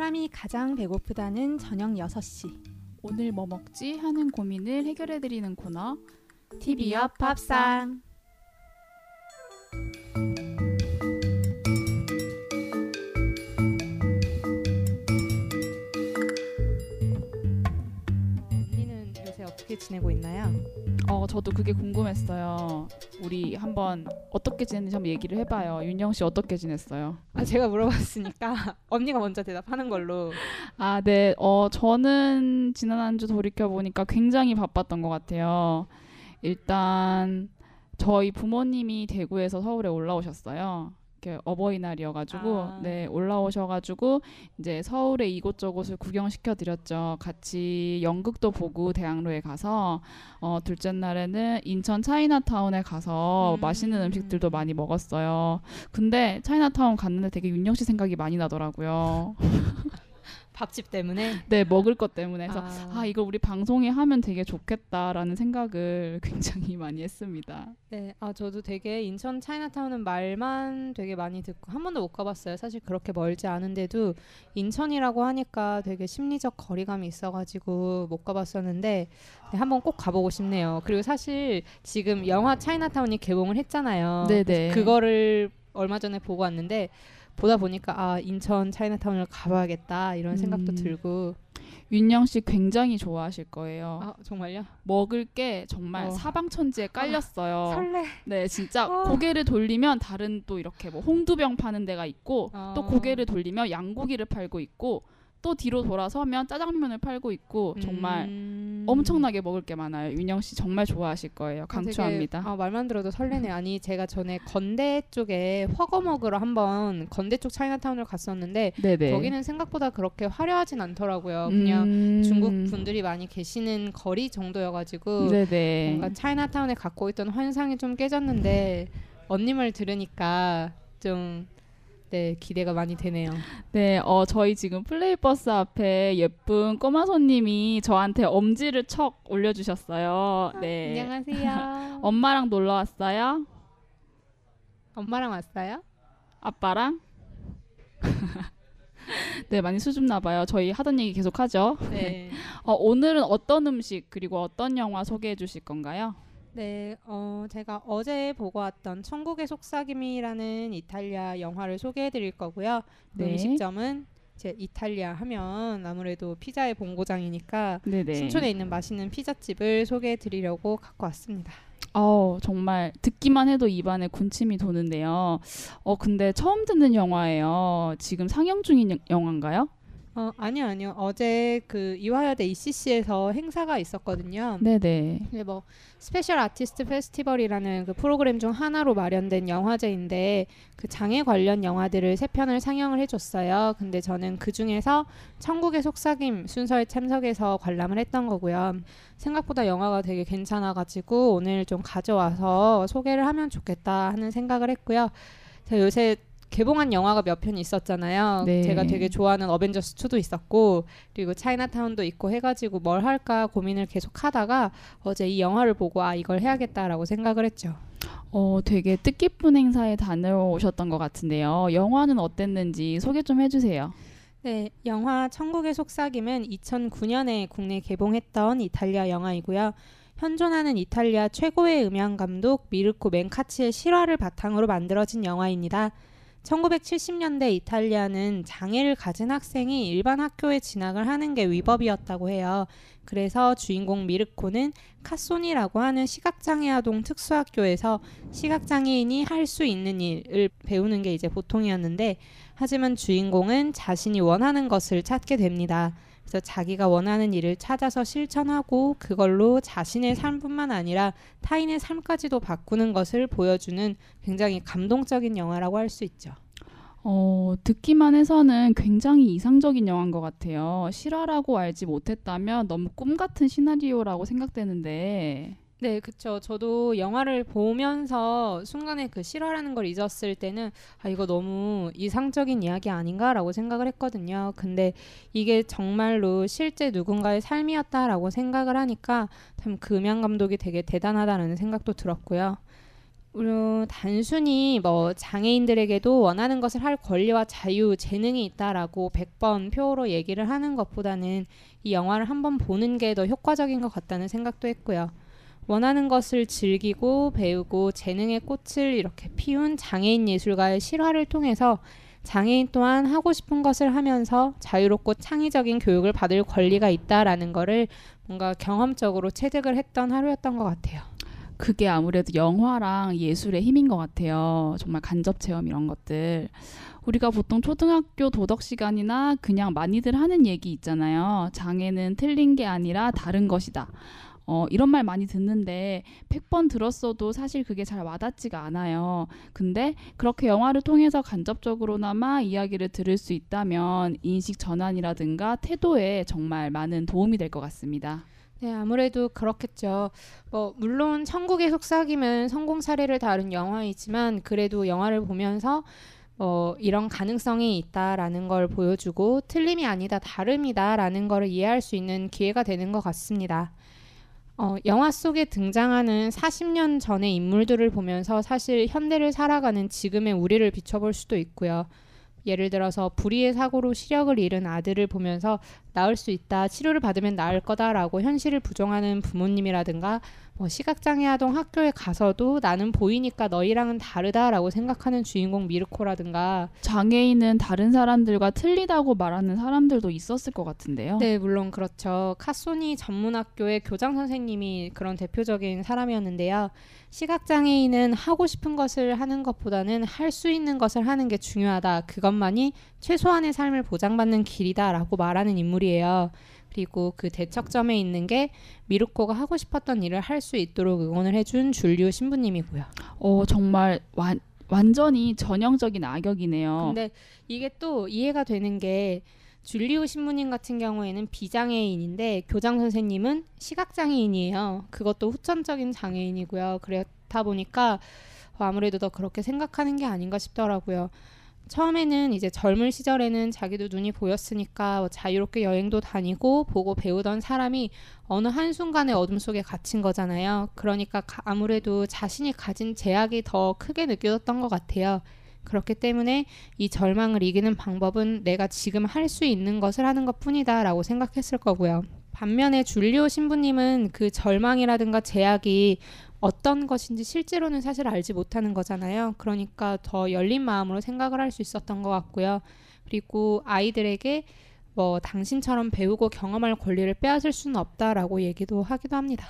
사람이 가장 배고프다는 저녁 6시. 오늘 뭐 먹지 하는 고민을 해결해 드리는 코너 TV 옆 밥상. 지내고 있나요? 어 저도 그게 궁금했어요. 우리 한번 어떻게 지냈는지 한번 얘기를 해봐요. 윤영 씨 어떻게 지냈어요? 아 제가 물어봤으니까 언니가 먼저 대답하는 걸로. 아 네. 어 저는 지난 한 주 돌이켜 보니까 굉장히 바빴던 것 같아요. 일단 저희 부모님이 대구에서 서울에 올라오셨어요. 이렇게 어버이날이어가지고 아. 네 올라오셔가지고 이제 서울에 이곳저곳을 구경시켜 드렸죠. 같이 연극도 보고 대학로에 가서 어 둘째 날에는 인천 차이나타운에 가서 음. 맛있는 음식들도 많이 먹었어요. 근데 차이나타운 갔는데 되게 윤영 씨 생각이 많이 나더라고요. 밥집 때문에. 네 먹을 것 때문에 그래서 아. 아 이거 우리 방송에 하면 되게 좋겠다라는 생각을 굉장히 많이 했습니다. 네, 아 저도 되게 인천 차이나타운은 말만 되게 많이 듣고 한 번도 못 가봤어요. 사실 그렇게 멀지 않은데도 인천이라고 하니까 되게 심리적 거리감이 있어가지고 못 가봤었는데 네, 한번 꼭 가보고 싶네요. 그리고 사실 지금 영화 차이나타운이 개봉을 했잖아요. 네네. 그래서 그거를 얼마 전에 보고 왔는데 보다 보니까 아 인천 차이나타운을 가봐야겠다 이런 생각도 음. 들고 윤영 씨 굉장히 좋아하실 거예요. 아 정말요? 먹을 게 정말 어. 사방천지에 깔렸어요. 설레. 네, 진짜 어. 고개를 돌리면 다른 또 이렇게 뭐 홍두병 파는 데가 있고 어. 또 고개를 돌리면 양고기를 팔고 있고 또 뒤로 돌아서면 짜장면을 팔고 있고 정말 음. 엄청나게 먹을 게 많아요. 윤영 씨 정말 좋아하실 거예요. 아, 강추합니다. 되게, 아, 말만 들어도 설레네. 아니 제가 전에 건대 쪽에 허거 먹으러 한번 건대 쪽 차이나타운을 갔었는데 네네. 거기는 생각보다 그렇게 화려하진 않더라고요. 그냥 음. 중국 분들이 많이 계시는 거리 정도여가지고 네네. 뭔가 차이나타운에 갖고 있던 환상이 좀 깨졌는데 언니 말 들으니까 좀 네, 기대가 많이 되네요. 네, 어, 저희 지금 플레이버스 앞에 예쁜 꼬마 손님이 저한테 엄지를 척 올려주셨어요. 네. 안녕하세요. 엄마랑 놀러 왔어요? 엄마랑 왔어요? 아빠랑? 네, 많이 수줍나 봐요. 저희 하던 얘기 계속 하죠. 네. 어, 오늘은 어떤 음식 그리고 어떤 영화 소개해 주실 건가요? 네, 어, 제가 어제 보고 왔던 천국의 속삭임이라는 이탈리아 영화를 소개해 드릴 거고요. 그 네. 음식점은 이제 이탈리아 하면 아무래도 피자의 본고장이니까 네네. 신촌에 있는 맛있는 피자집을 소개해 드리려고 갖고 왔습니다. 어, 정말 듣기만 해도 입안에 군침이 도는데요. 어, 근데 처음 듣는 영화예요. 지금 상영 중인 영- 영화인가요? 어, 아니요, 아니요. 어제 그 이화여대 ECC에서 행사가 있었거든요. 네네. 네, 뭐 Special Artist Festival이라는 그 프로그램 중 하나로 마련된 영화제인데 그 장애 관련 영화들을 세 편을 상영을 해줬어요. 근데 저는 그 중에서 천국의 속삭임 순서에 참석해서 관람을 했던 거고요. 생각보다 영화가 되게 괜찮아가지고 오늘 좀 가져와서 소개를 하면 좋겠다 하는 생각을 했고요. 요새 개봉한 영화가 몇 편 있었잖아요. 네. 제가 되게 좋아하는 어벤져스 2도 있었고 그리고 차이나타운도 있고 해가지고 뭘 할까 고민을 계속 하다가 어제 이 영화를 보고 아 이걸 해야겠다라고 생각을 했죠. 어, 되게 뜻깊은 행사에 다녀오셨던 것 같은데요. 영화는 어땠는지 소개 좀 해주세요. 네, 영화 천국의 속삭임은 2009년에 국내 개봉했던 이탈리아 영화이고요. 현존하는 이탈리아 최고의 음향 감독 미르코 멘카치의 실화를 바탕으로 만들어진 영화입니다. 1970년대 이탈리아는 장애를 가진 학생이 일반 학교에 진학을 하는 게 위법이었다고 해요. 그래서 주인공 미르코는 카소니라고 하는 시각장애 아동 특수학교에서 시각장애인이 할 수 있는 일을 배우는 게 이제 보통이었는데 하지만 주인공은 자신이 원하는 것을 찾게 됩니다. 그래서 자기가 원하는 일을 찾아서 실천하고 그걸로 자신의 삶뿐만 아니라 타인의 삶까지도 바꾸는 것을 보여주는 굉장히 감동적인 영화라고 할 수 있죠. 어, 듣기만 해서는 굉장히 이상적인 영화인 것 같아요. 실화라고 알지 못했다면 너무 꿈 같은 시나리오라고 생각되는데. 네, 그쵸. 저도 영화를 보면서 순간에 그 실화라는 걸 잊었을 때는 아, 이거 너무 이상적인 이야기 아닌가라고 생각을 했거든요. 근데 이게 정말로 실제 누군가의 삶이었다라고 생각을 하니까 참그 음향 감독이 되게 대단하다는 생각도 들었고요. 어, 단순히 뭐 장애인들에게도 원하는 것을 할 권리와 자유, 재능이 있다라고 100번 표로 얘기를 하는 것보다는 이 영화를 한번 보는 게 더 효과적인 것 같다는 생각도 했고요. 원하는 것을 즐기고 배우고 재능의 꽃을 이렇게 피운 장애인 예술가의 실화를 통해서 장애인 또한 하고 싶은 것을 하면서 자유롭고 창의적인 교육을 받을 권리가 있다라는 거를 뭔가 경험적으로 체득을 했던 하루였던 것 같아요. 그게 아무래도 영화랑 예술의 힘인 것 같아요. 정말 간접 체험 이런 것들. 우리가 보통 초등학교 도덕 시간이나 그냥 많이들 하는 얘기 있잖아요. 장애는 틀린 게 아니라 다른 것이다. 어, 이런 말 많이 듣는데 100번 들었어도 사실 그게 잘 와닿지가 않아요. 근데 그렇게 영화를 통해서 간접적으로나마 이야기를 들을 수 있다면 인식 전환이라든가 태도에 정말 많은 도움이 될 것 같습니다. 네, 아무래도 그렇겠죠. 뭐 물론 천국의 속삭임은 성공 사례를 다룬 영화이지만 그래도 영화를 보면서 어, 이런 가능성이 있다라는 걸 보여주고 틀림이 아니다 다름이다라는 걸 이해할 수 있는 기회가 되는 것 같습니다. 어, 영화 속에 등장하는 40년 전의 인물들을 보면서 사실 현대를 살아가는 지금의 우리를 비춰볼 수도 있고요. 예를 들어서 불의의 사고로 시력을 잃은 아들을 보면서 나을 수 있다, 치료를 받으면 나을 거다라고 현실을 부정하는 부모님이라든가 뭐 시각장애 아동 학교에 가서도 나는 보이니까 너희랑은 다르다라고 생각하는 주인공 미르코라든가 장애인은 다른 사람들과 틀리다고 말하는 사람들도 있었을 것 같은데요. 네, 물론 그렇죠. 카소니 전문학교의 교장 선생님이 그런 대표적인 사람이었는데요. 시각장애인은 하고 싶은 것을 하는 것보다는 할 수 있는 것을 하는 게 중요하다. 그것만이 최소한의 삶을 보장받는 길이다라고 말하는 인물이에요. 그리고 그 대척점에 있는 게 미루코가 하고 싶었던 일을 할 수 있도록 응원을 해준 줄리오 신부님이고요. 어 정말 완 완전히 전형적인 악역이네요. 근데 이게 또 이해가 되는 게 줄리오 신부님 같은 경우에는 비장애인인데 교장 선생님은 시각장애인이에요. 그것도 후천적인 장애인이고요. 그렇다 보니까 아무래도 더 그렇게 생각하는 게 아닌가 싶더라고요. 처음에는 이제 젊은 시절에는 자기도 눈이 보였으니까 뭐 자유롭게 여행도 다니고 보고 배우던 사람이 어느 한순간에 어둠 속에 갇힌 거잖아요. 그러니까 아무래도 자신이 가진 제약이 더 크게 느껴졌던 것 같아요. 그렇기 때문에 이 절망을 이기는 방법은 내가 지금 할 수 있는 것을 하는 것 뿐이다 라고 생각했을 거고요. 반면에 줄리오 신부님은 그 절망이라든가 제약이 어떤 것인지 실제로는 사실 알지 못하는 거잖아요. 그러니까 더 열린 마음으로 생각을 할 수 있었던 것 같고요. 그리고 아이들에게 뭐 당신처럼 배우고 경험할 권리를 빼앗을 수는 없다라고 얘기도 하기도 합니다.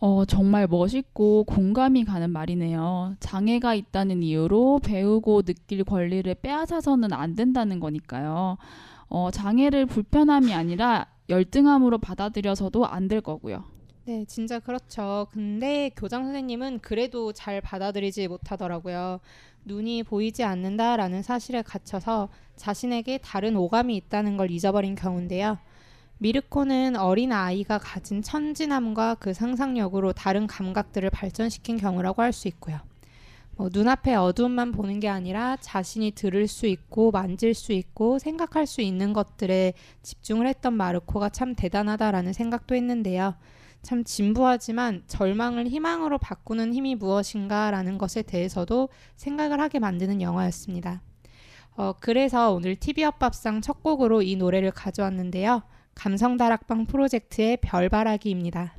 어, 정말 멋있고 공감이 가는 말이네요. 장애가 있다는 이유로 배우고 느낄 권리를 빼앗아서는 안 된다는 거니까요. 어, 장애를 불편함이 아니라 열등함으로 받아들여서도 안 될 거고요. 네, 진짜 그렇죠. 근데 교장 선생님은 그래도 잘 받아들이지 못하더라고요. 눈이 보이지 않는다라는 사실에 갇혀서 자신에게 다른 오감이 있다는 걸 잊어버린 경우인데요. 미르코는 어린 아이가 가진 천진함과 그 상상력으로 다른 감각들을 발전시킨 경우라고 할 수 있고요. 뭐 눈앞의 어두움만 보는 게 아니라 자신이 들을 수 있고 만질 수 있고 생각할 수 있는 것들에 집중을 했던 마르코가 참 대단하다라는 생각도 했는데요. 참 진부하지만 절망을 희망으로 바꾸는 힘이 무엇인가라는 것에 대해서도 생각을 하게 만드는 영화였습니다. 어, 그래서 오늘 TV 협밥상 첫 곡으로 이 노래를 가져왔는데요. 감성다락방 프로젝트의 별바라기입니다.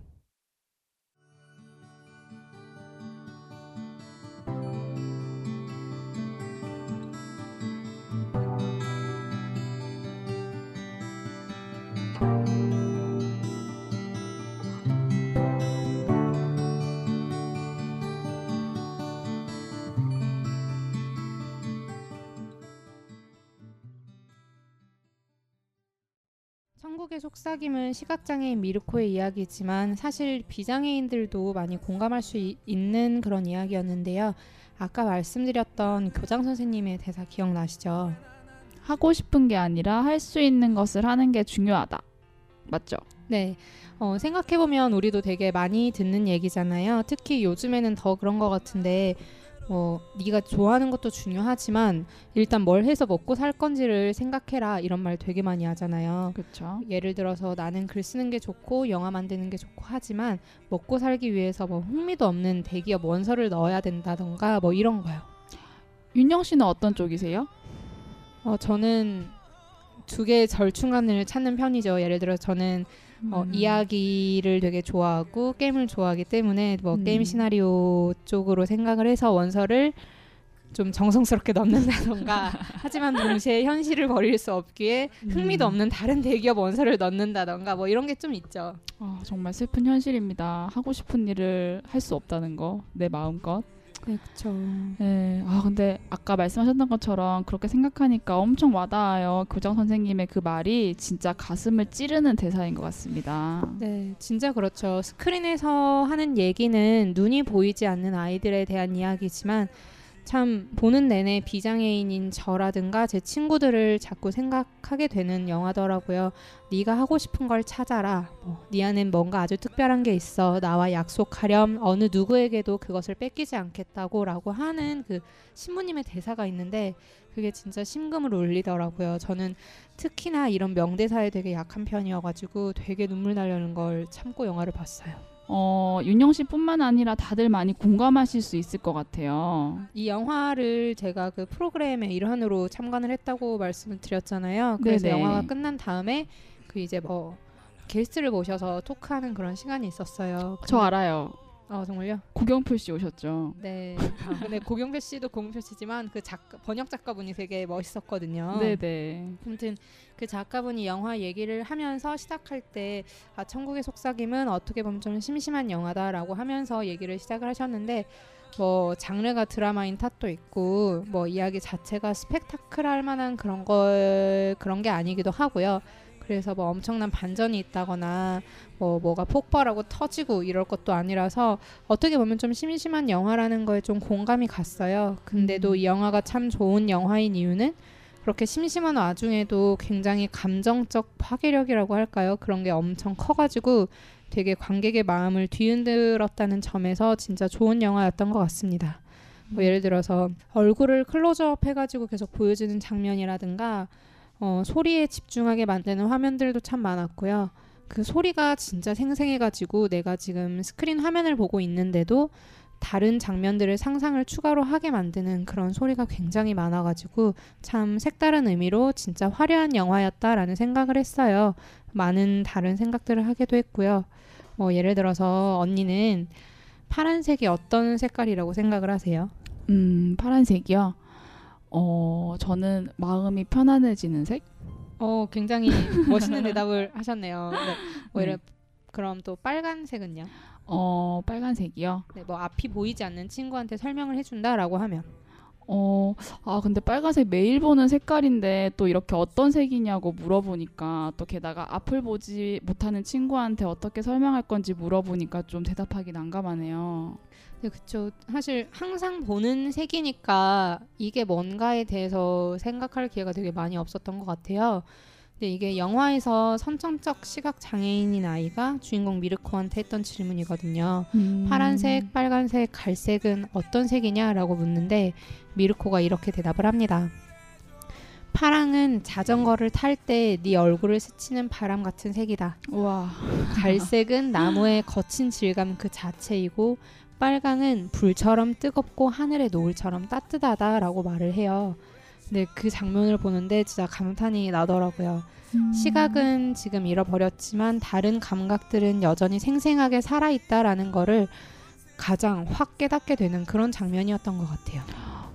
천국의 속삭임은 시각장애인 미르코의 이야기지만 사실 비장애인들도 많이 공감할 수 이, 있는 그런 이야기였는데요. 아까 말씀드렸던 교장 선생님의 대사 기억나시죠? 하고 싶은 게 아니라 할 수 있는 것을 하는 게 중요하다. 맞죠? 네. 어, 생각해보면 우리도 되게 많이 듣는 얘기잖아요. 특히 요즘에는 더 그런 것 같은데 뭐 네가 좋아하는 것도 중요하지만 일단 뭘 해서 먹고 살 건지를 생각해라 이런 말 되게 많이 하잖아요. 그렇죠. 예를 들어서 나는 글 쓰는 게 좋고 영화 만드는 게 좋고 하지만 먹고 살기 위해서 뭐 흥미도 없는 대기업 원서를 넣어야 된다던가 뭐 이런 거요. 윤영 씨는 어떤 쪽이세요? 어 저는 두 개의 절충안을 찾는 편이죠. 예를 들어 저는 어, 음. 이야기를 되게 좋아하고 게임을 좋아하기 때문에 뭐 음. 게임 시나리오 쪽으로 생각을 해서 원서를 좀 정성스럽게 넣는다던가 하지만 동시에 현실을 버릴 수 없기에 흥미도 음. 없는 다른 대기업 원서를 넣는다던가 뭐 이런 게 좀 있죠. 아, 정말 슬픈 현실입니다. 하고 싶은 일을 할 수 없다는 거, 내 마음껏. 네, 그렇죠. 네. 아, 근데 아까 말씀하셨던 것처럼 그렇게 생각하니까 엄청 와닿아요. 교장 선생님의 그 말이 진짜 가슴을 찌르는 대사인 것 같습니다. 네, 진짜 그렇죠. 스크린에서 하는 얘기는 눈이 보이지 않는 아이들에 대한 이야기지만 참 보는 내내 비장애인인 저라든가 제 친구들을 자꾸 생각하게 되는 영화더라고요. 네가 하고 싶은 걸 찾아라. 뭐, 네 안엔 뭔가 아주 특별한 게 있어. 나와 약속하렴. 어느 누구에게도 그것을 뺏기지 않겠다고라고 하는 그 신부님의 대사가 있는데 그게 진짜 심금을 울리더라고요. 저는 특히나 이런 명대사에 되게 약한 편이어가지고 되게 눈물 나려는 걸 참고 영화를 봤어요. 어, 윤영 씨뿐만 아니라 다들 많이 공감하실 수 있을 것 같아요. 이 영화를 제가 그 프로그램의 일환으로 참관을 했다고 말씀을 드렸잖아요. 그래서 네네. 영화가 끝난 다음에 그 이제 뭐 게스트를 모셔서 토크하는 그런 시간이 있었어요. 저 알아요. 어 정말요? 고경필 씨 오셨죠. 네. 아, 근데 고경표 씨도 고경표 씨지만 그 작가, 번역 작가분이 되게 멋있었거든요. 네네. 아무튼 그 작가분이 영화 얘기를 하면서 시작할 때 아, 천국의 속삭임은 어떻게 보면 좀 심심한 영화다라고 하면서 얘기를 시작을 하셨는데 뭐 장르가 드라마인 탓도 있고 뭐 이야기 자체가 스펙타클할 만한 그런 걸 그런 게 아니기도 하고요. 그래서 뭐 엄청난 반전이 있다거나 뭐 뭐가 폭발하고 터지고 이럴 것도 아니라서 어떻게 보면 좀 심심한 영화라는 거에 좀 공감이 갔어요. 근데도 음. 이 영화가 참 좋은 영화인 이유는 그렇게 심심한 와중에도 굉장히 감정적 파괴력이라고 할까요? 그런 게 엄청 커가지고 되게 관객의 마음을 뒤흔들었다는 점에서 진짜 좋은 영화였던 것 같습니다. 뭐 예를 들어서 얼굴을 클로즈업 해가지고 계속 보여주는 장면이라든가 어, 소리에 집중하게 만드는 화면들도 참 많았고요. 그 소리가 진짜 생생해가지고 내가 지금 스크린 화면을 보고 있는데도 다른 장면들을 상상을 추가로 하게 만드는 그런 소리가 굉장히 많아가지고 참 색다른 의미로 진짜 화려한 영화였다라는 생각을 했어요. 많은 다른 생각들을 하기도 했고요. 뭐 예를 들어서 언니는 파란색이 어떤 색깔이라고 생각을 하세요? 음, 파란색이요. 어, 저는 마음이 편안해지는 색? 어, 굉장히 멋있는 대답을 하셨네요. 네. 뭐 음. 그럼 또 빨간색은요? 어, 빨간색이요. 네, 뭐 앞이 보이지 않는 친구한테 설명을 해준다라고 하면 어, 아, 근데 빨간색 매일 보는 색깔인데 또 이렇게 어떤 색이냐고 물어보니까 또 게다가 앞을 보지 못하는 친구한테 어떻게 설명할 건지 물어보니까 좀 대답하기 난감하네요. 네, 그쵸. 사실 항상 보는 색이니까 이게 뭔가에 대해서 생각할 기회가 되게 많이 없었던 것 같아요. 근데 이게 영화에서 선천적 시각 장애인인 아이가 주인공 미르코한테 했던 질문이거든요. 음. 파란색, 빨간색, 갈색은 어떤 색이냐라고 묻는데 미르코가 이렇게 대답을 합니다. 파랑은 자전거를 탈 때 네 얼굴을 스치는 바람 같은 색이다. 우와. 갈색은 나무의 거친 질감 그 자체이고 빨강은 불처럼 뜨겁고 하늘의 노을처럼 따뜻하다라고 말을 해요. 근데 그 장면을 보는데 진짜 감탄이 나더라고요. 음. 시각은 지금 잃어버렸지만 다른 감각들은 여전히 생생하게 살아있다라는 거를 가장 확 깨닫게 되는 그런 장면이었던 것 같아요.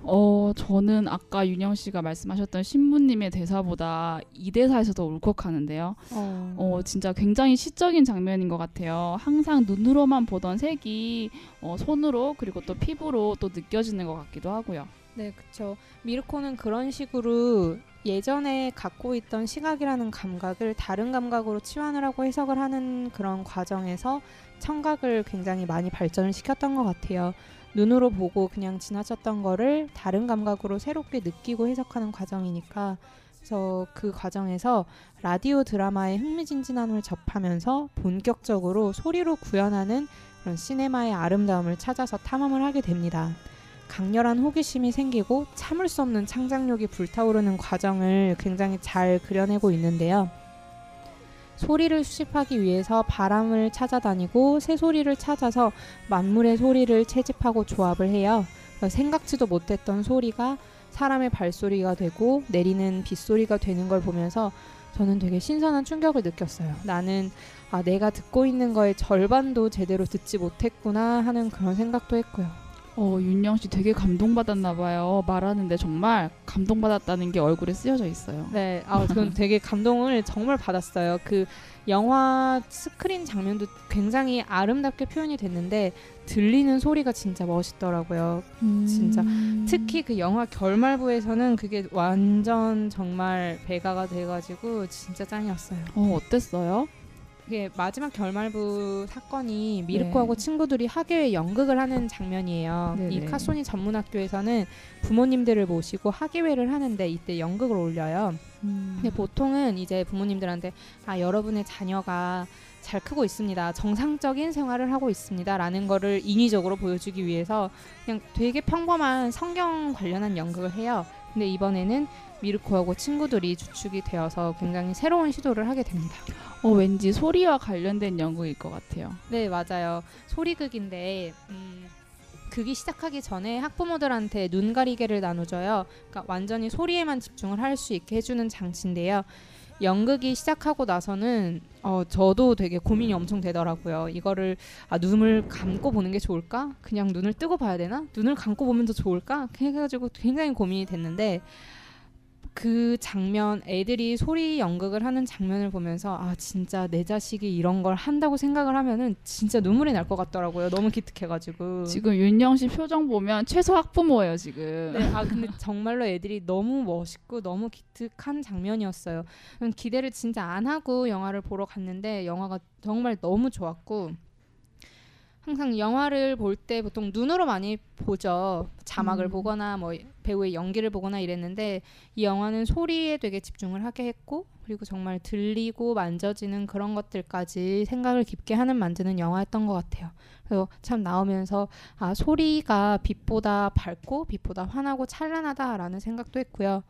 어, 저는 아까 윤영 씨가 말씀하셨던 신부님의 대사보다 이 대사에서도 울컥하는데요. 어, 어, 진짜 굉장히 시적인 장면인 것 같아요. 항상 눈으로만 보던 색이 어, 손으로 그리고 또 피부로 또 느껴지는 것 같기도 하고요. 네, 그렇죠. 미르코는 그런 식으로 예전에 갖고 있던 시각이라는 감각을 다른 감각으로 치환을 하고 해석을 하는 그런 과정에서 청각을 굉장히 많이 발전을 시켰던 것 같아요. 눈으로 보고 그냥 지나쳤던 거를 다른 감각으로 새롭게 느끼고 해석하는 과정이니까 그래서 그 과정에서 라디오 드라마의 흥미진진함을 접하면서 본격적으로 소리로 구현하는 그런 시네마의 아름다움을 찾아서 탐험을 하게 됩니다. 강렬한 호기심이 생기고 참을 수 없는 창작력이 불타오르는 과정을 굉장히 잘 그려내고 있는데요. 소리를 수집하기 위해서 바람을 찾아다니고 새소리를 찾아서 만물의 소리를 채집하고 조합을 해요. 생각지도 못했던 소리가 사람의 발소리가 되고 내리는 빗소리가 되는 걸 보면서 저는 되게 신선한 충격을 느꼈어요. 나는 아, 내가 듣고 있는 거의 절반도 제대로 듣지 못했구나 하는 그런 생각도 했고요. 어, 윤영 씨 되게 감동받았나 봐요. 말하는데 정말 감동받았다는 게 얼굴에 쓰여져 있어요. 네, 아, 저는 되게 감동을 정말 받았어요. 그 영화 스크린 장면도 굉장히 아름답게 표현이 됐는데 들리는 소리가 진짜 멋있더라고요. 진짜. 특히 그 영화 결말부에서는 그게 완전 정말 배가가 돼가지고 진짜 짱이었어요. 어, 어땠어요? 그게 마지막 결말부 사건이 미르코하고 네. 친구들이 학예회 연극을 하는 장면이에요. 네네. 이 카소니 전문학교에서는 부모님들을 모시고 학예회를 하는데 이때 연극을 올려요. 음. 근데 보통은 이제 부모님들한테 아 여러분의 자녀가 잘 크고 있습니다. 정상적인 생활을 하고 있습니다라는 거를 인위적으로 보여주기 위해서 그냥 되게 평범한 성경 관련한 연극을 해요. 근데 이번에는 미르코하고 친구들이 주축이 되어서 굉장히 새로운 시도를 하게 됩니다. 어, 왠지 소리와 관련된 연극일 것 같아요. 네, 맞아요. 소리극인데 음, 극이 시작하기 전에 학부모들한테 눈 가리개를 나눠줘요. 그러니까 완전히 소리에만 집중을 할 수 있게 해주는 장치인데요. 연극이 시작하고 나서는 어, 저도 되게 고민이 엄청 되더라고요. 이거를 아, 눈을 감고 보는 게 좋을까? 그냥 눈을 뜨고 봐야 되나? 눈을 감고 보면 더 좋을까? 해가지고 굉장히 고민이 됐는데 그 장면 애들이 소리 연극을 하는 장면을 보면서 아 진짜 내 자식이 이런 걸 한다고 생각을 하면은 진짜 눈물이 날 것 같더라고요. 너무 기특해가지고 지금 윤영 씨 표정 보면 최소 학부모예요 지금. 네, 아 근데 정말로 애들이 너무 멋있고 너무 기특한 장면이었어요. 기대를 진짜 안 하고 영화를 보러 갔는데 영화가 정말 너무 좋았고 항상 영화를 볼 때 보통 눈으로 많이 보죠. 자막을 음. 보거나 뭐 배우의 연기를 보거나 이랬는데 이 영화는 소리에 되게 집중을 하게 했고 그리고 정말 들리고 만져지는 그런 것들까지 생각을 깊게 하는 만드는 영화였던 것 같아요. 그래서 참 나오면서 아 소리가 빛보다 밝고 빛보다 환하고 찬란하다라는 생각도 했고요.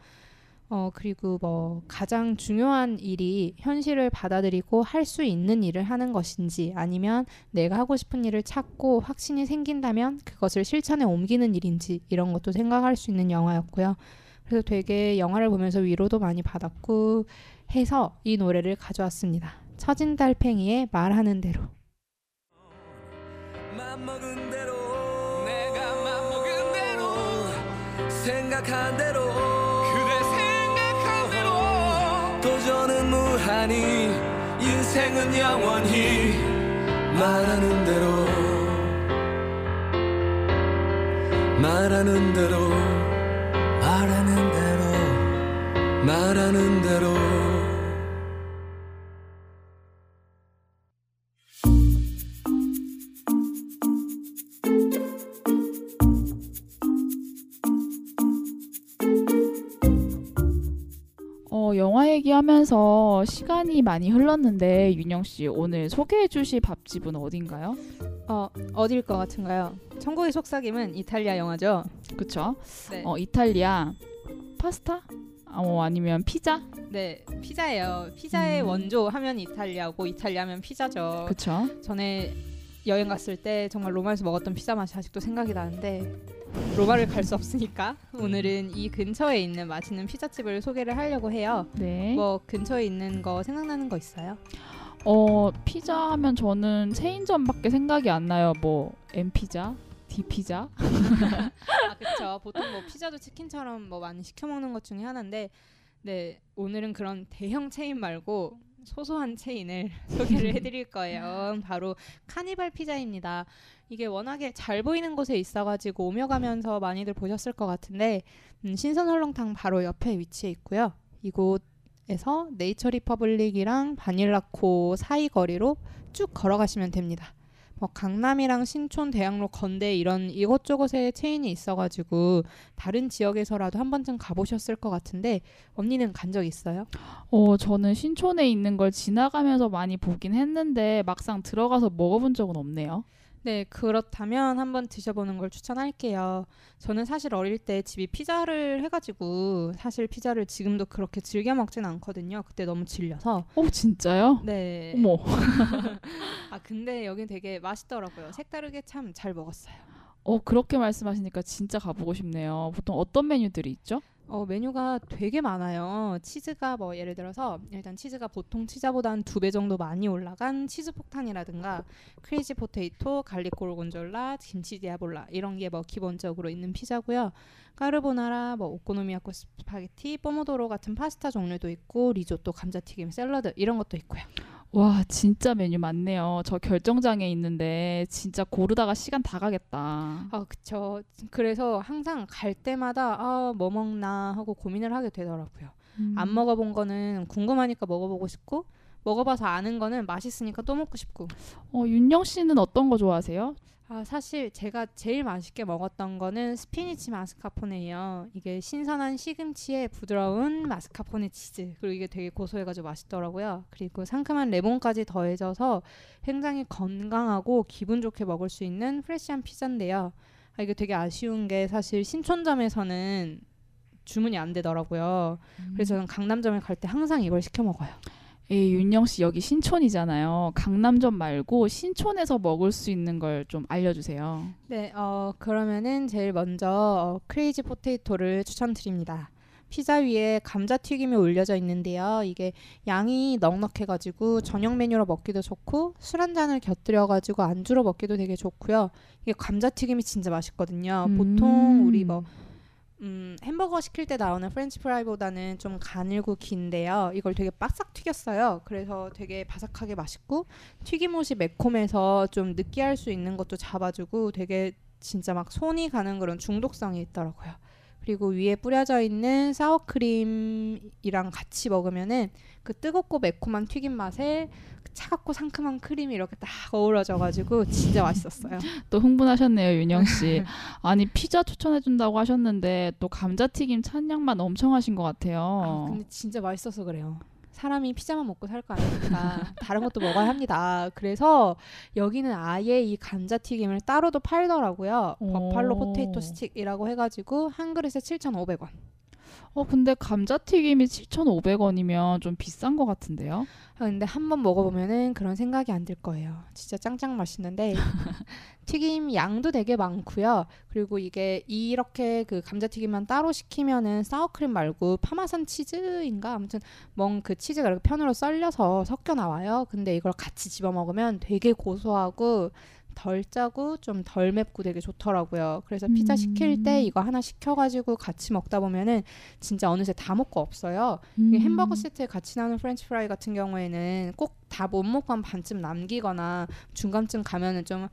어, 그리고 뭐 가장 중요한 일이 현실을 받아들이고 할 수 있는 일을 하는 것인지 아니면 내가 하고 싶은 일을 찾고 확신이 생긴다면 그것을 실천에 옮기는 일인지 이런 것도 생각할 수 있는 영화였고요. 그래서 되게 영화를 보면서 위로도 많이 받았고 해서 이 노래를 가져왔습니다. 처진 달팽이의 말하는 대로. 생각한 대로 도전은 무한히 인생은 영원히 말하는 대로 말하는 대로 말하는 대로 말하는 대로 시간이 많이 흘렀는데 윤영 씨 오늘 소개해 주실 밥집은 어딘가요? 어 어딜 것 같은가요? 천국의 속삭임은 이탈리아 영화죠. 그렇죠. 네. 어 이탈리아 파스타? 어 아니면 피자? 네 피자예요. 피자의 음. 원조 하면 이탈리아고 이탈리아 하면 피자죠. 그렇죠. 전에 여행 갔을 때 정말 로마에서 먹었던 피자 맛이 아직도 생각이 나는데 로마를 갈 수 없으니까 오늘은 이 근처에 있는 맛있는 피자집을 소개를 하려고 해요. 네. 뭐 근처에 있는 거 생각나는 거 있어요? 어 피자 하면 저는 체인점밖에 생각이 안 나요. 뭐 M 피자, D 피자. 아 그렇죠. 보통 뭐 피자도 치킨처럼 뭐 많이 시켜 먹는 것 중에 하나인데, 네 오늘은 그런 대형 체인 말고 소소한 체인을 소개를 해드릴 거예요. 바로 카니발 피자입니다. 이게 워낙에 잘 보이는 곳에 있어가지고 오며 가면서 많이들 보셨을 것 같은데 음, 신선 설렁탕 바로 옆에 위치해 있고요. 이곳에서 네이처 리퍼블릭이랑 바닐라코 사이 거리로 쭉 걸어가시면 됩니다. 뭐 강남이랑 신촌, 대학로, 건대 이런 이곳저곳에 체인이 있어가지고 다른 지역에서라도 한 번쯤 가보셨을 것 같은데 언니는 간 적 있어요? 어 저는 신촌에 있는 걸 지나가면서 많이 보긴 했는데 막상 들어가서 먹어본 적은 없네요. 네, 그렇다면 한번 드셔보는 걸 추천할게요. 저는 사실 어릴 때 집이 피자를 해가지고 사실 피자를 지금도 그렇게 즐겨 먹진 않거든요. 그때 너무 질려서. 어 진짜요? 네. 어머. 아 근데 여긴 되게 맛있더라고요. 색다르게 참 잘 먹었어요. 어 그렇게 말씀하시니까 진짜 가보고 싶네요. 보통 어떤 메뉴들이 있죠? 어, 메뉴가 되게 많아요. 치즈가 뭐 예를 들어서 일단 치즈가 보통 치자보다 한두배 정도 많이 올라간 치즈 폭탄이라든가 Crazy Potato, garlic 고르곤졸라, 김치 디아볼라 이런 게 뭐 기본적으로 있는 피자고요. 까르보나라, 뭐 오코노미야키 스파게티, 포모도로 같은 파스타 종류도 있고 리조또, 감자튀김, 샐러드 이런 것도 있고요. 와 진짜 메뉴 많네요. 저 결정장애 있는데 진짜 고르다가 시간 다 가겠다. 아, 그쵸. 그래서 항상 갈 때마다 아, 뭐 먹나 하고 고민을 하게 되더라고요. 음. 안 먹어본 거는 궁금하니까 먹어보고 싶고 먹어봐서 아는 거는 맛있으니까 또 먹고 싶고 어 윤영 씨는 어떤 거 좋아하세요? 아 사실 제가 제일 맛있게 먹었던 거는 spinach 마스카포네예요. 이게 신선한 시금치에 부드러운 마스카포네 치즈. 그리고 이게 되게 고소해가지고 맛있더라고요. 그리고 상큼한 레몬까지 더해져서 굉장히 건강하고 기분 좋게 먹을 수 있는 fresh한 피자인데요. 아 이게 되게 아쉬운 게 사실 신촌점에서는 주문이 안 되더라고요. 그래서 저는 강남점에 갈 때 항상 이걸 시켜 먹어요. 에 이 윤영 씨 여기 신촌이잖아요. 강남점 말고 신촌에서 먹을 수 있는 걸 좀 알려주세요. 네, 어, 그러면은 제일 먼저 어, 크레이지 포테이토를 추천드립니다. 피자 위에 감자튀김이 올려져 있는데요. 이게 양이 넉넉해가지고 저녁 메뉴로 먹기도 좋고 술 한 잔을 곁들여가지고 안주로 먹기도 되게 좋고요. 이게 감자튀김이 진짜 맛있거든요. 보통 음. 우리 뭐 음, 햄버거 시킬 때 나오는 French fry보다는 좀 가늘고 긴데요. 이걸 되게 바싹 튀겼어요. 그래서 되게 바삭하게 맛있고 튀김옷이 매콤해서 좀 느끼할 수 있는 것도 잡아주고 되게 진짜 막 손이 가는 그런 중독성이 있더라고요. 그리고 위에 뿌려져 있는 사워크림이랑 같이 먹으면은 그 뜨겁고 매콤한 튀김 맛에 차갑고 상큼한 크림이 이렇게 딱 어우러져가지고 진짜 맛있었어요. 또 흥분하셨네요 윤영 씨. 아니 피자 추천해준다고 하셨는데 또 감자튀김 찬양만 엄청 하신 것 같아요. 아, 근데 진짜 맛있어서 그래요. 사람이 피자만 먹고 살 거 아닙니까? 다른 것도 먹어야 합니다. 그래서 여기는 아예 이 감자튀김을 따로도 팔더라고요. 오. Buffalo Potato Stick이라고 해가지고 한 그릇에 7,500원. 어 근데 감자튀김이 7,500원이면 좀 비싼 것 같은데요? 아, 근데 한번 먹어보면은 그런 생각이 안 들 거예요. 진짜 짱짱 맛있는데 튀김 양도 되게 많고요. 그리고 이게 이렇게 그 감자튀김만 따로 시키면은 사워크림 말고 파마산 치즈인가 아무튼 뭔 그 치즈가 이렇게 편으로 썰려서 섞여 나와요. 근데 이걸 같이 집어 먹으면 되게 고소하고 덜 짜고 좀 덜 맵고 되게 좋더라고요. 그래서 피자 시킬 때 음. 이거 하나 시켜가지고 같이 먹다 보면은 진짜 어느새 다 먹고 없어요. 음. 햄버거 세트에 같이 나오는 프렌치 프라이 같은 경우에는 꼭 다 못 먹고 한 반쯤 남기거나 중간쯤 가면은 좀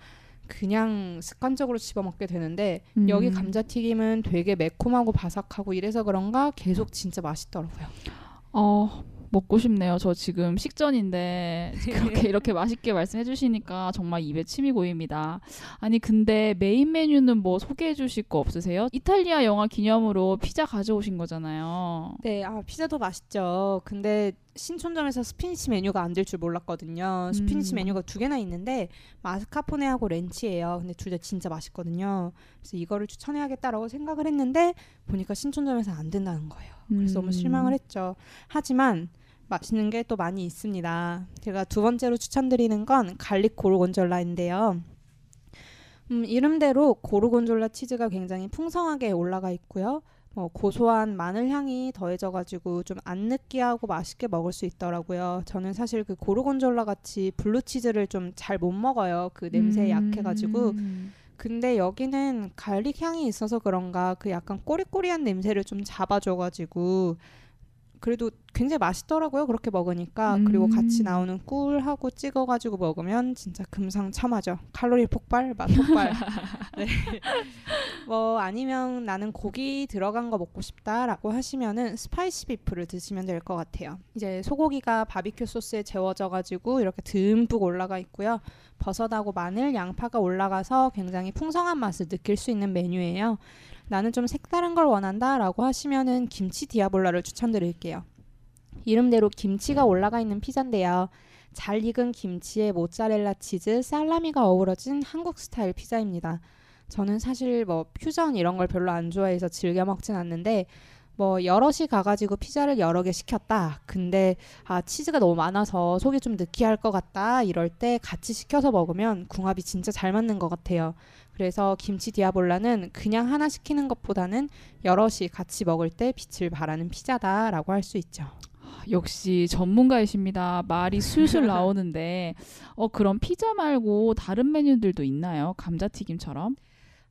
그냥 습관적으로 집어 먹게 되는데 음. 여기 감자튀김은 되게 매콤하고 바삭하고 이래서 그런가 계속 진짜 맛있더라고요. 어 먹고 싶네요. 저 지금 식전인데 그렇게 이렇게 맛있게 말씀해 주시니까 정말 입에 침이 고입니다. 아니 근데 메인 메뉴는 뭐 소개해 주실 거 없으세요? 이탈리아 영화 기념으로 피자 가져오신 거잖아요. 네, 아 피자도 맛있죠. 근데 신촌점에서 spinach 메뉴가 안 될 줄 몰랐거든요. spinach 음. 메뉴가 두 개나 있는데 마스카포네하고 ranch예요. 근데 둘 다 진짜 맛있거든요. 그래서 이거를 추천해야겠다라고 생각을 했는데 보니까 신촌점에서 안 된다는 거예요. 그래서 너무 음. 실망을 했죠. 하지만 맛있는 게 또 많이 있습니다. 제가 두 번째로 추천드리는 건 garlic 고르곤졸라인데요. 음, 이름대로 고르곤졸라 치즈가 굉장히 풍성하게 올라가 있고요. 뭐 고소한 마늘 향이 더해져가지고 좀 안 느끼하고 맛있게 먹을 수 있더라고요. 저는 사실 그 고르곤졸라 같이 블루 치즈를 좀 잘 못 먹어요. 그 냄새에 약해가지고. 음. 근데 여기는 garlic 향이 있어서 그런가 그 약간 꼬리꼬리한 냄새를 좀 잡아줘가지고 그래도 굉장히 맛있더라고요. 그렇게 먹으니까 그리고 같이 음. 나오는 꿀하고 찍어가지고 먹으면 진짜 금상첨화죠. 칼로리 폭발, 맛 폭발. 네. 뭐 아니면 나는 고기 들어간 거 먹고 싶다라고 하시면은 spicy beef를 드시면 될 것 같아요. 이제 소고기가 바비큐 소스에 재워져가지고 이렇게 듬뿍 올라가 있고요. 버섯하고 마늘, 양파가 올라가서 굉장히 풍성한 맛을 느낄 수 있는 메뉴예요. 나는 좀 색다른 걸 원한다라고 하시면은 김치 디아볼라를 추천드릴게요. 이름대로 김치가 올라가 있는 피자인데요. 잘 익은 김치에 모짜렐라 치즈, 살라미가 어우러진 한국 스타일 피자입니다. 저는 사실 뭐 퓨전 이런 걸 별로 안 좋아해서 즐겨 먹진 않는데 뭐 여럿이 가가지고 피자를 여러 개 시켰다. 근데 아 치즈가 너무 많아서 속이 좀 느끼할 것 같다. 이럴 때 같이 시켜서 먹으면 궁합이 진짜 잘 맞는 것 같아요. 그래서 김치 디아볼라는 그냥 하나 시키는 것보다는 여럿이 같이 먹을 때 빛을 발하는 피자다라고 할 수 있죠. 역시 전문가이십니다. 말이 술술 나오는데 어 그럼 피자 말고 다른 메뉴들도 있나요? 감자튀김처럼?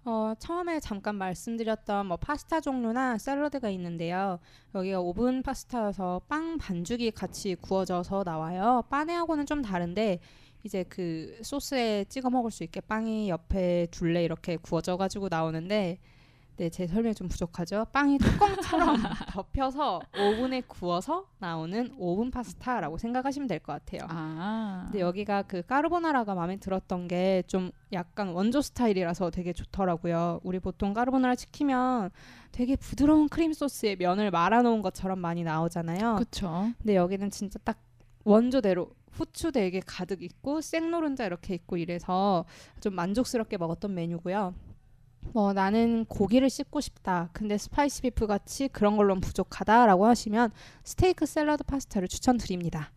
어, 처음에 잠깐 말씀드렸던 뭐 파스타 종류나 샐러드가 있는데요. 여기가 오븐 파스타여서 빵 반죽이 같이 구워져서 나와요. 빠네하고는 좀 다른데 이제 그 소스에 찍어 먹을 수 있게 빵이 옆에 둘레 이렇게 구워져 가지고 나오는데 네, 제 설명이 좀 부족하죠. 빵이 뚜껑처럼 덮여서 오븐에 구워서 나오는 오븐 파스타라고 생각하시면 될 것 같아요. 아. 근데 여기가 그 까르보나라가 마음에 들었던 게 좀 약간 원조 스타일이라서 되게 좋더라고요. 우리 보통 까르보나라 시키면 되게 부드러운 크림 소스에 면을 말아 놓은 것처럼 많이 나오잖아요. 그쵸. 근데 여기는 진짜 딱 원조대로 후추 되게 가득 있고 생노른자 이렇게 있고 이래서 좀 만족스럽게 먹었던 메뉴고요. 뭐 나는 고기를 씹고 싶다. 근데 spicy beef 같이 그런 걸로는 부족하다라고 하시면 스테이크 샐러드 파스타를 추천드립니다.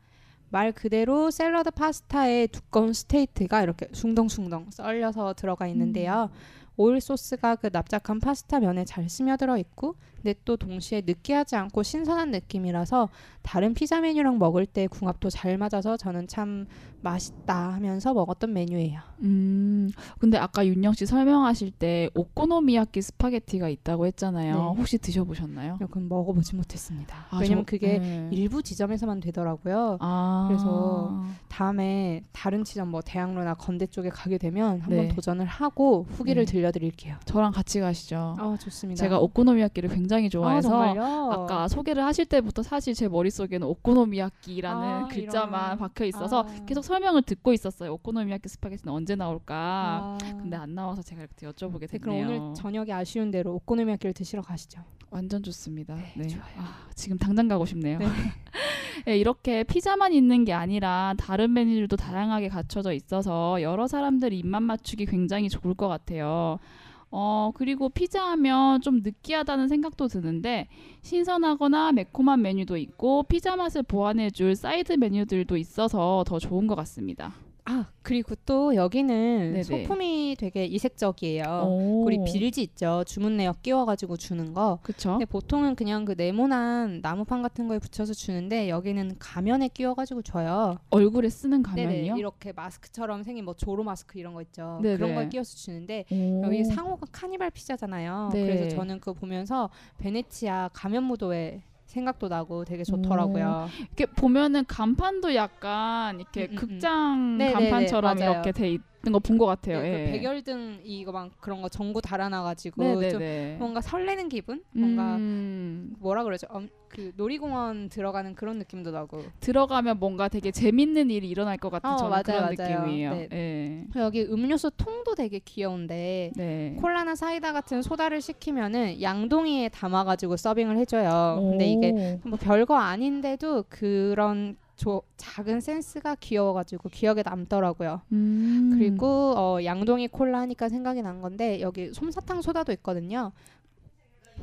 말 그대로 샐러드 파스타에 두꺼운 스테이크가 이렇게 숭덩숭덩 썰려서 들어가 있는데요. 오일 소스가 그 납작한 파스타 면에 잘 스며들어 있고 근데 또 동시에 느끼하지 않고 신선한 느낌이라서 다른 피자 메뉴랑 먹을 때 궁합도 잘 맞아서 저는 참 맛있다 하면서 먹었던 메뉴예요. 음. 근데 아까 윤영 씨 설명하실 때 오코노미야키 스파게티가 있다고 했잖아요. 네. 혹시 드셔 보셨나요? 그건 먹어 보지 못했습니다. 아, 왜냐면 저- 그게 네. 일부 지점에서만 되더라고요. 아. 그래서 다음에 다른 지점 뭐 대학로나 건대 쪽에 가게 되면 한번 네. 도전을 하고 후기를 네. 들려드릴게요. 저랑 같이 가시죠. 아 좋습니다. 제가 오코노미야키를 굉장히 아, 좋아해서 정말요? 아까 소개를 하실 때부터 사실 제 머릿속에는 오코노미야키라는 아, 글자만 이런. 박혀 있어서 아. 계속 설명을 듣고 있었어요. 오코노미야키 스파게티는 언제 나올까? 아. 근데 안 나와서 제가 이렇게 여쭤보게 네, 됐네요. 그럼 오늘 저녁에 아쉬운 대로 오코노미야키를 드시러 가시죠. 완전 좋습니다. 네, 네. 좋아요. 아, 지금 당장 가고 싶네요. 네. 네, 이렇게 피자만 있는 게 아니라 다른 메뉴들도 다양하게 갖춰져 있어서 여러 사람들이 입맛 맞추기 굉장히 좋을 것 같아요. 어, 그리고 피자 하면 좀 느끼하다는 생각도 드는데 신선하거나 매콤한 메뉴도 있고 피자 맛을 보완해 줄 사이드 메뉴들도 있어서 더 좋은 것 같습니다. 아 그리고 또 여기는 네네. 소품이 되게 이색적이에요. 오. 우리 빌지 있죠. 주문 내역 끼워가지고 주는 거. 그쵸? 근데 보통은 그냥 그 네모난 나무판 같은 거에 붙여서 주는데 여기는 가면에 끼워가지고 줘요. 얼굴에 쓰는 네네, 가면이요? 이렇게 마스크처럼 생긴 뭐 조로 마스크 이런 거 있죠. 네네. 그런 걸 끼워서 주는데 오. 여기 상호가 카니발 피자잖아요. 네. 그래서 저는 그거 보면서 베네치아 가면 무도회 생각도 나고 되게 좋더라고요. 이렇게 보면은 간판도 약간 이렇게 음, 음, 음. 극장 네네네, 간판처럼 맞아요. 이렇게 돼 있는 거 본 것 같아요. 네, 예. 그 백열등 이거 막 그런 거 전구 달아놔가지고 좀 네네네. 뭔가 설레는 기분? 뭔가 음, 뭐라 그러죠? 엄, 그 놀이공원 들어가는 그런 느낌도 나고. 들어가면 뭔가 되게 재밌는 일이 일어날 것 같은 어, 저는 맞아요, 그런 맞아요. 느낌이에요. 네. 예. 여기 음료수 통도 되게 귀여운데 네. 콜라나 사이다 같은 소다를 시키면은 양동이에 담아가지고 서빙을 해줘요. 근데 이게 오. 뭐 별거 아닌데도 그런 조, 작은 센스가 귀여워가지고 기억에 남더라고요. 음. 그리고 어, 양동이 콜라 하니까 생각이 난 건데 여기 솜사탕 소다도 있거든요.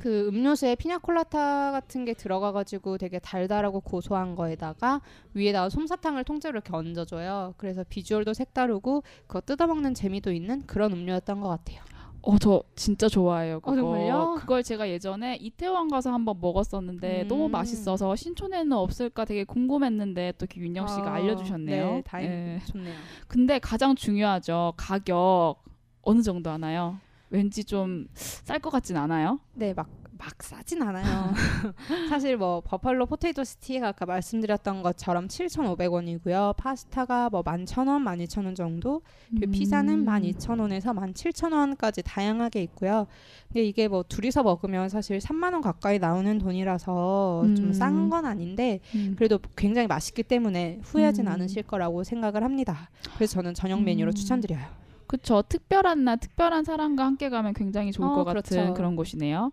그 음료수에 피냐콜라타 같은 게 들어가가지고 되게 달달하고 고소한 거에다가 위에다가 솜사탕을 통째로 이렇게 얹어줘요. 그래서 비주얼도 색다르고 그거 뜯어먹는 재미도 있는 그런 음료였던 것 같아요. 어, 저 진짜 좋아해요. 그거. 어? 그걸 제가 예전에 이태원 가서 한번 먹었었는데 음. 너무 맛있어서 신촌에는 없을까 되게 궁금했는데 또 윤영 씨가 아, 알려주셨네요. 네, 다행 예. 좋네요. 근데 가장 중요하죠. 가격 어느 정도 하나요? 왠지 좀 쌀 것 같진 않아요? 네, 막, 막 싸진 않아요. 사실 뭐 버팔로 포테이토 스틱 아까 말씀드렸던 것처럼 7,500원이고요. 파스타가 뭐 11,000원, 12,000원 정도. 그리고 피자는 음. 12,000원에서 17,000원까지 다양하게 있고요. 근데 이게 뭐 둘이서 먹으면 사실 3만 원 가까이 나오는 돈이라서 좀 음. 싼건 아닌데 음. 그래도 굉장히 맛있기 때문에 후회하진 음. 않으실 거라고 생각을 합니다. 그래서 저는 저녁 메뉴로 음. 추천드려요. 그쵸. 특별한 날, 특별한 사람과 함께 가면 굉장히 좋을 어, 것 같은 그렇죠. 그런 곳이네요.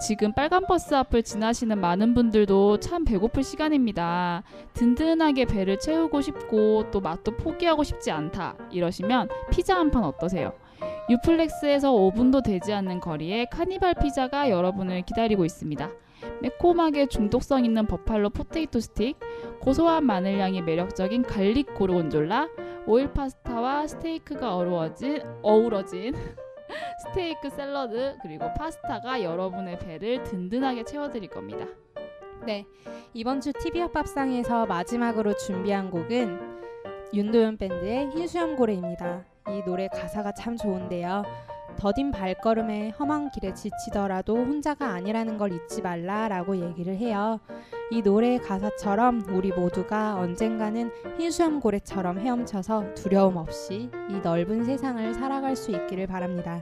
지금 빨간 버스 앞을 지나시는 많은 분들도 참 배고플 시간입니다. 든든하게 배를 채우고 싶고 또 맛도 포기하고 싶지 않다 이러시면 피자 한 판 어떠세요? 유플렉스에서 5분도 되지 않는 거리에 카니발 피자가 여러분을 기다리고 있습니다. 매콤하게 중독성 있는 buffalo potato stick, 고소한 마늘향이 매력적인 garlic 고르곤졸라, 오일 파스타와 스테이크가 어우러진, 어우러진 스테이크 샐러드 그리고 파스타가 여러분의 배를 든든하게 채워드릴 겁니다. 네, 이번 주 TV 협밥상에서 마지막으로 준비한 곡은 윤도현 밴드의 흰수염 고래입니다. 이 노래 가사가 참 좋은데요. 더딘 발걸음에 험한 길에 지치더라도 혼자가 아니라는 걸 잊지 말라라고 얘기를 해요. 이 노래의 가사처럼 우리 모두가 언젠가는 흰수염 고래처럼 헤엄쳐서 두려움 없이 이 넓은 세상을 살아갈 수 있기를 바랍니다.